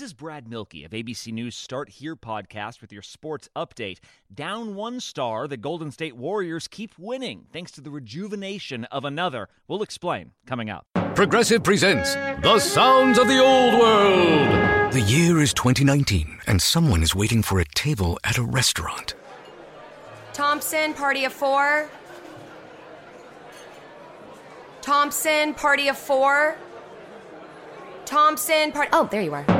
This is Brad Milkey of ABC News Start Here podcast with your sports update. Down one star, the Golden State Warriors keep winning thanks to the rejuvenation of another. We'll explain coming up. Progressive presents The Sounds of the Old World. The year is 2019, and someone is waiting for a table at a restaurant. Thompson, party of four. Thompson, party of four. Thompson, part. Oh, there you are.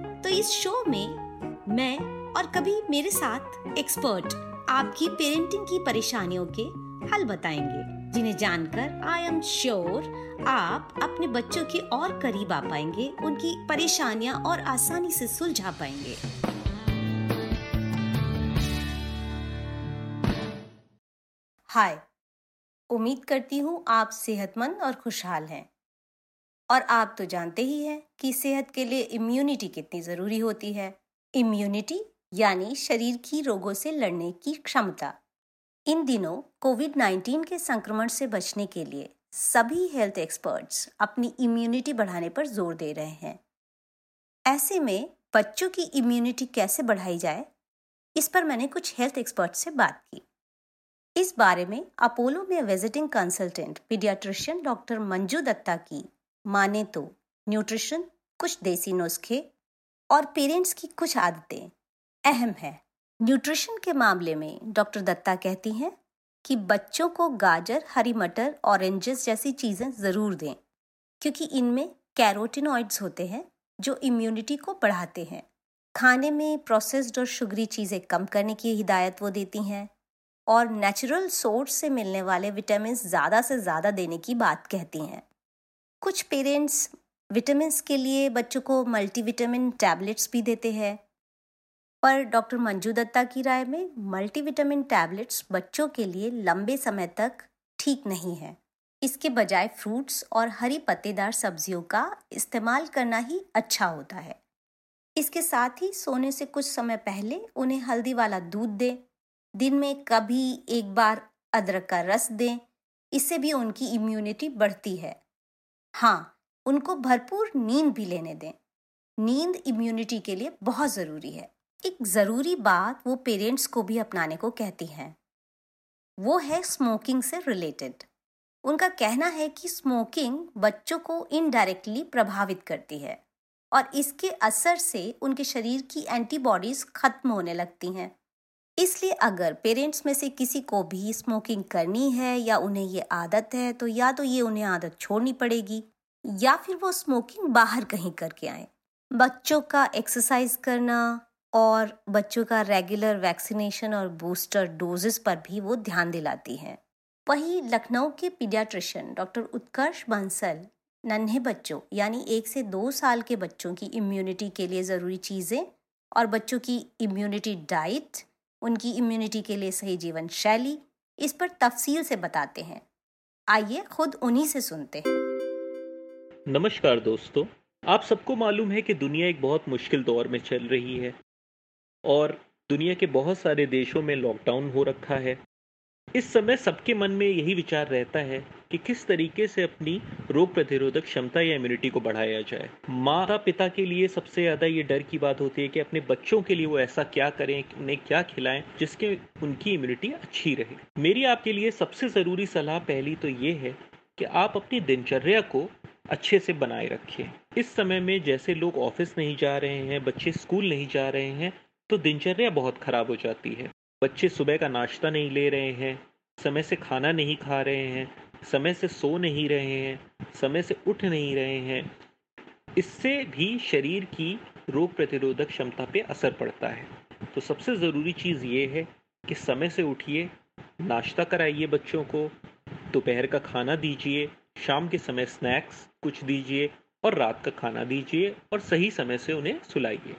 तो इस show में मैं और कभी मेरे साथ expert आपकी parenting की परेशानियों के हल बताएँगे, जिन्हें जानकर आई एम श्योर आप अपने बच्चों के और करीब आ पाएँगे, उनकी परेशानियाँ और आसानी से सुलझा पाएँगे। हाय उम्मीद करती हूँ आप सेहतमंद और खुशहाल हैं। और आप तो जानते ही हैं कि सेहत के लिए इम्यूनिटी कितनी ज़रूरी होती है। इम्यूनिटी यानी शरीर की रोगों से लड़ने की क्षमता। इन दिनों कोविड 19 के संक्रमण से बचने के लिए सभी हेल्थ एक्सपर्ट्स अपनी इम्यूनिटी बढ़ाने पर ज़ोर दे रहे हैं। ऐसे में बच्चों की इम्यूनिटी कैसे बढ़ाई जाए? इस पर मैंने कुछ हेल्थ एक्सपर्ट से बात की। इस बारे में अपोलो में visiting consultant paediatrician doctor Manju Datta की माने तो न्यूट्रिशन कुछ देसी नुस्खे और पेरेंट्स की कुछ आदतें। अहम है। न्यूट्रिशन के मामले में डॉक्टर दत्ता कहती हैं कि बच्चों को गाजर, हरी मटर, ऑरेंजेस जैसी चीज़ें ज़रूर दें, क्योंकि इनमें कैरोटिनॉइड्स होते हैं जो इम्यूनिटी को बढ़ाते हैं। खाने में प्रोसेस्ड और शुगरी चीज़ें कम करने की हिदायत वो देती हैं और नेचुरल सोर्स से मिलने वाले विटामिन ज़्यादा से ज़्यादा देने की बात कहती हैं। कुछ पेरेंट्स विटामिन के लिए बच्चों को मल्टीविटामिन टैबलेट्स भी देते हैं। पर डॉक्टर मंजू दत्ता की राय में मल्टीविटामिन टैबलेट्स बच्चों के लिए लंबे समय तक ठीक नहीं है। इसके बजाय फ्रूट्स और हरी पत्तेदार सब्जियों का इस्तेमाल करना ही अच्छा होता है। इसके साथ ही सोने से कुछ समय पहले उन्हें हल्दी वाला दूध दें। दिन में कभी एक बार अदरक का रस दें। इससे भी उनकी इम्यूनिटी बढ़ती है। हाँ उनको भरपूर नींद भी लेने दें। नींद इम्यूनिटी के लिए बहुत ज़रूरी है। एक ज़रूरी बात वो पेरेंट्स को भी अपनाने को कहती हैं। वो है स्मोकिंग से रिलेटेड उनका कहना है कि स्मोकिंग बच्चों को इनडायरेक्टली प्रभावित करती है और इसके असर से उनके शरीर की एंटीबॉडीज खत्म होने लगती हैं। इसलिए अगर पेरेंट्स में से किसी को भी स्मोकिंग करनी है या उन्हें ये आदत है तो या तो ये उन्हें आदत छोड़नी पड़ेगी, या फिर वो स्मोकिंग बाहर कहीं करके आए। बच्चों का एक्सरसाइज करना और बच्चों का रेगुलर वैक्सीनेशन और बूस्टर डोजेस पर भी वो ध्यान दिलाती हैं। वहीं लखनऊ के पीडियाट्रिशियन डॉक्टर उत्कर्ष बंसल, नन्हे बच्चों, यानी एक से दो साल के बच्चों की इम्यूनिटी के लिए ज़रूरी चीज़ें और बच्चों की इम्यूनिटी डाइट उनकी इम्यूनिटी के लिए सही जीवन शैली इस पर तफसील से बताते हैं। आइए खुद उन्हीं से सुनते हैं। नमस्कार दोस्तों, आप सबको मालूम है कि दुनिया एक बहुत मुश्किल दौर में चल रही है और दुनिया के बहुत सारे देशों में लॉकडाउन हो रखा है। इस समय सबके मन में यही विचार रहता है कि किस तरीके से अपनी रोग प्रतिरोधक क्षमता या इम्यूनिटी को बढ़ाया जाए। माता पिता के लिए सबसे ज़्यादा ये डर की बात होती है कि अपने बच्चों के लिए वो ऐसा क्या करें, उन्हें क्या खिलाएँ, जिसके उनकी इम्यूनिटी अच्छी रहे। मेरी आपके लिए सबसे ज़रूरी सलाह पहली तो ये है कि आप अपनी दिनचर्या को अच्छे से बनाए रखें। इस समय में जैसे लोग ऑफ़िस नहीं जा रहे हैं, बच्चे स्कूल नहीं जा रहे हैं तो दिनचर्या बहुत ख़राब हो जाती है। बच्चे सुबह का नाश्ता नहीं ले रहे हैं, समय से खाना नहीं खा रहे हैं, समय से सो नहीं रहे हैं, समय से उठ नहीं रहे हैं, इससे भी शरीर की रोग प्रतिरोधक क्षमता पे असर पड़ता है। तो सबसे ज़रूरी चीज़ ये है कि समय से उठिए, नाश्ता कराइए बच्चों को, दोपहर का खाना दीजिए, शाम के समय स्नैक्स कुछ दीजिए और रात का खाना दीजिए और सही समय से उन्हें सुलाइए।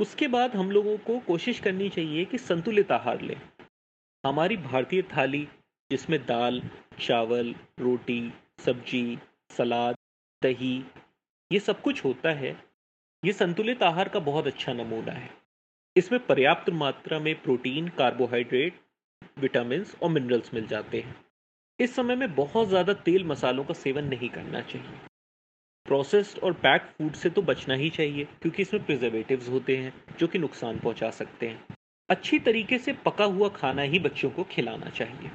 उसके बाद हम लोगों को कोशिश करनी चाहिए कि संतुलित आहार लें। हमारी भारतीय थाली, जिसमें दाल, चावल, रोटी, सब्ज़ी, सलाद, दही, ये सब कुछ होता है, ये संतुलित आहार का बहुत अच्छा नमूना है। इसमें पर्याप्त मात्रा में प्रोटीन, कार्बोहाइड्रेट विटामिन और मिनरल्स मिल जाते हैं। इस समय में बहुत ज़्यादा तेल मसालों का सेवन नहीं करना चाहिए। प्रोसेस्ड और पैक्ड फ़ूड से तो बचना ही चाहिए, क्योंकि इसमें प्रिजर्वेटिव्स होते हैं, जो कि नुकसान पहुँचा सकते हैं। अच्छी तरीके से पका हुआ खाना ही बच्चों को खिलाना चाहिए।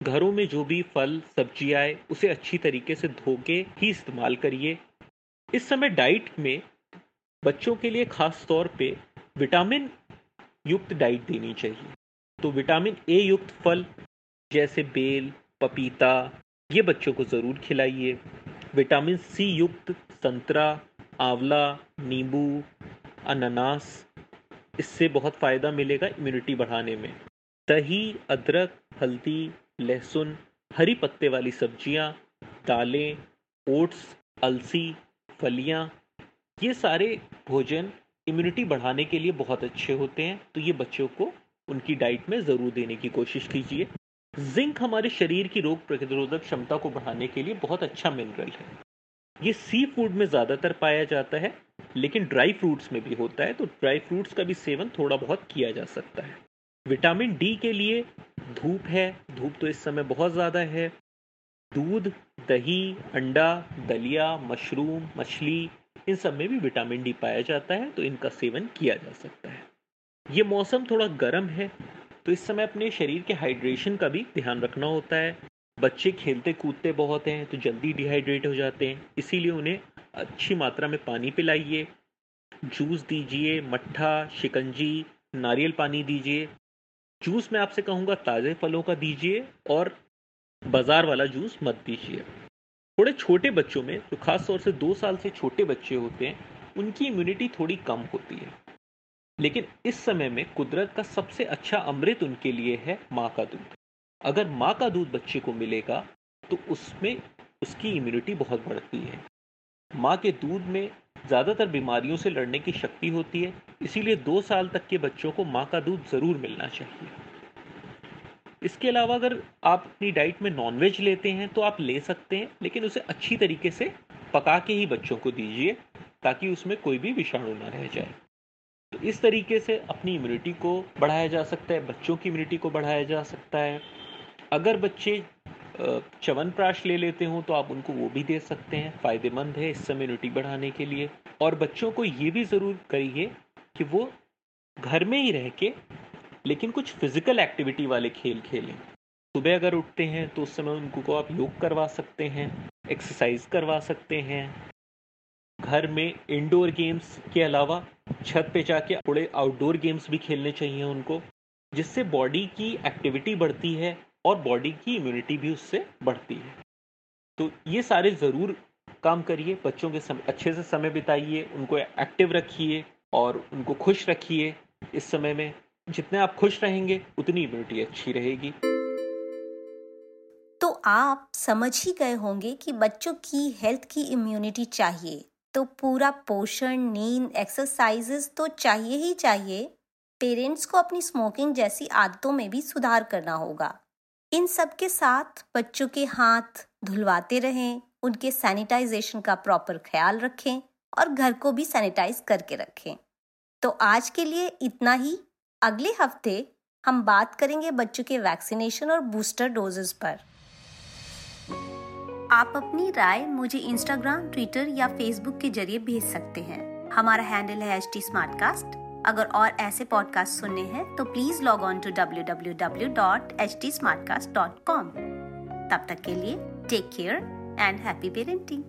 घरों में जो भी फल, सब्ज़ी आए, उसे अच्छी तरीके से धो के ही इस्तेमाल करिए। इस समय डाइट में बच्चों के लिए खास तौर पे विटामिन युक्त डाइट देनी चाहिए। तो विटामिन ए युक्त फल, जैसे बेल, पपीता, ये बच्चों को ज़रूर खिलाइए। विटामिन सी युक्त संतरा आंवला नींबू अनानास इससे बहुत फ़ायदा मिलेगा इम्यूनिटी बढ़ाने में। दही अदरक हल्दी लहसुन हरी पत्ते वाली सब्ज़ियाँ, दालें ओट्स अलसी फलियाँ ये सारे भोजन इम्यूनिटी बढ़ाने के लिए बहुत अच्छे होते हैं। तो ये बच्चों को उनकी डाइट में ज़रूर देने की कोशिश कीजिए। जिंक हमारे शरीर की रोग प्रतिरोधक क्षमता को बढ़ाने के लिए बहुत अच्छा मिनरल है। ये सी फ़ूड में ज़्यादातर पाया जाता है, लेकिन ड्राई फ्रूट्स में भी होता है तो ड्राई फ्रूट्स का भी सेवन थोड़ा बहुत किया जा सकता है। विटामिन डी के लिए धूप है, धूप तो इस समय बहुत ज़्यादा है। दूध, दही, अंडा, दलिया, मशरूम, मछली, इन सब में भी विटामिन डी पाया जाता है तो इनका सेवन किया जा सकता है। ये मौसम थोड़ा गर्म है तो इस समय अपने शरीर के हाइड्रेशन का भी ध्यान रखना होता है। बच्चे खेलते कूदते बहुत हैं तो जल्दी डिहाइड्रेट हो जाते हैं। इसीलिए उन्हें अच्छी मात्रा में पानी पिलाइए। जूस दीजिए, मट्ठा, शिकंजी, नारियल पानी दीजिए। जूस मैं आपसे कहूँगा ताज़े फलों का दीजिए और बाज़ार वाला जूस मत दीजिए थोड़े छोटे बच्चों में जो खास तौर से दो साल से छोटे बच्चे होते हैं, उनकी इम्यूनिटी थोड़ी कम होती है। लेकिन इस समय में कुदरत का सबसे अच्छा अमृत उनके लिए है माँ का दूध। अगर माँ का दूध बच्चे को मिलेगा तो उसमें उसकी इम्यूनिटी बहुत बढ़ती है। माँ के दूध में ज़्यादातर बीमारियों से लड़ने की शक्ति होती है, इसीलिए दो साल तक के बच्चों को माँ का दूध ज़रूर मिलना चाहिए। इसके अलावा अगर आप अपनी डाइट में नॉनवेज लेते हैं तो आप ले सकते हैं, लेकिन उसे अच्छी तरीके से पका के ही बच्चों को दीजिए, ताकि उसमें कोई भी विषाणु ना रह जाए। तो इस तरीके से अपनी इम्यूनिटी को बढ़ाया जा सकता है, बच्चों की इम्यूनिटी को बढ़ाया जा सकता है। अगर बच्चे चवन प्राश ले लेते हो तो आप उनको वो भी दे सकते हैं, फ़ायदेमंद है इस समय इम्यूनिटी बढ़ाने के लिए। और बच्चों को ये भी ज़रूर करिए कि वो घर में ही रह के, लेकिन कुछ फ़िज़िकल एक्टिविटी वाले खेल खेलें। सुबह अगर उठते हैं तो उस समय उनको आप योग करवा सकते हैं एक्सरसाइज करवा सकते हैं। घर में इंडोर गेम्स के अलावा छत पे जाके थोड़े आउटडोर गेम्स भी खेलने चाहिए उनको, जिससे बॉडी की एक्टिविटी बढ़ती है और बॉडी की इम्यूनिटी भी उससे बढ़ती है। तो ये सारे ज़रूर काम करिए, बच्चों के समय अच्छे से समय बिताइए, उनको एक्टिव रखिए और उनको खुश रखिए इस समय में। जितने आप खुश रहेंगे, उतनी इम्यूनिटी अच्छी रहेगी। तो आप समझ ही गए होंगे कि बच्चों की हेल्थ की इम्यूनिटी चाहिए। तो पूरा पोषण, नींद एक्सरसाइजेस तो चाहिए ही चाहिए। पेरेंट्स को अपनी स्मोकिंग जैसी आदतों में भी सुधार करना होगा। इन सब के साथ बच्चों के हाथ धुलवाते रहें, उनके सैनिटाइजेशन का प्रॉपर ख्याल रखें और घर को भी सैनिटाइज करके रखें। तो आज के लिए इतना ही। अगले हफ़्ते हम बात करेंगे बच्चों के वैक्सीनेशन और बूस्टर डोजेस पर। आप अपनी राय मुझे इंस्टाग्राम ट्विटर या फेसबुक के ज़रिए भेज सकते हैं। हमारा हैंडल है एच टी अगर और ऐसे पॉडकास्ट सुनने हैं तो please log on to www.htsmartcast.com तब तक के लिए take care and happy parenting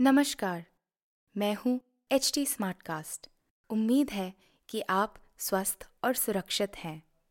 नमस्कार, मैं हूँ एच टी उम्मीद है कि आप स्वस्थ और सुरक्षित हैं।